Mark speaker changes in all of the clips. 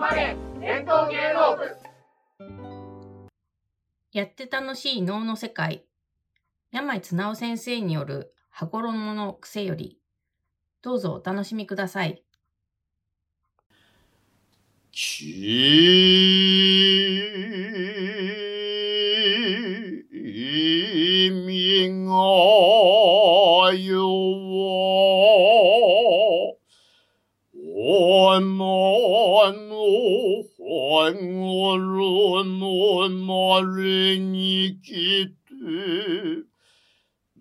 Speaker 1: まれ伝統芸能部。
Speaker 2: やって楽しい能の世界。山井綱夫先生による羽衣の癖より。どうぞお楽しみください。
Speaker 3: 君がよおののほんごろのまれに来て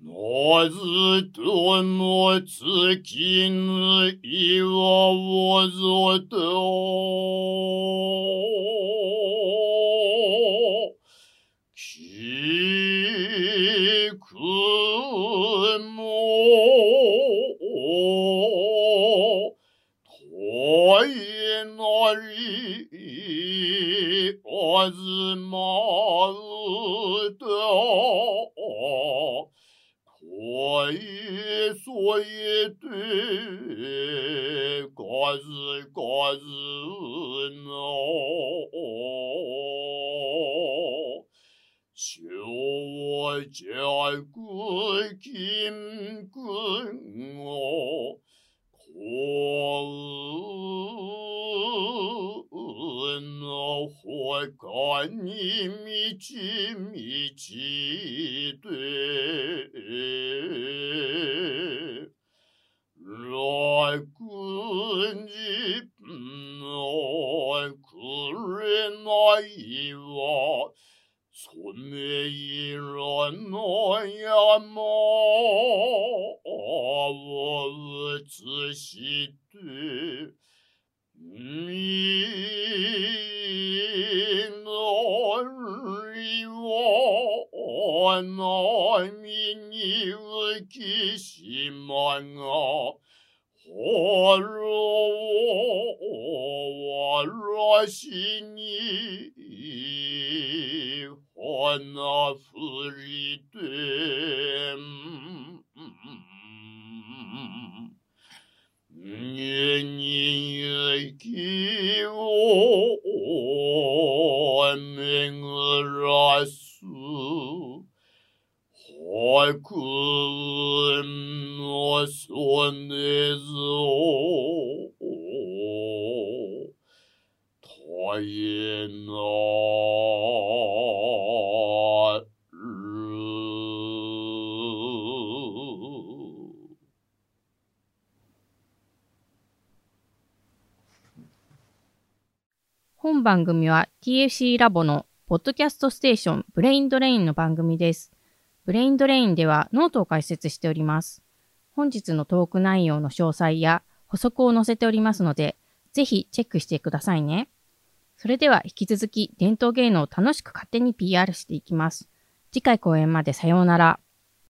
Speaker 3: なずとの月の岩をぞときくまうとこいそいてかずかずの小弱金君をの他に満ち満ちて楽日のくれないは染め色の山を映して。をのみに浮き島がほろわらしに花降りてににゆきを巡らす白雲の曽根ぞたえなる
Speaker 2: 本番組は TFC ラボのポッドキャストステーションブレインドレインの番組です。ブレインドレインではノートを開設しております。本日のトーク内容の詳細や補足を載せておりますので、ぜひチェックしてくださいね。それでは引き続き伝統芸能を楽しく勝手に PR していきます。次回公演までさようなら。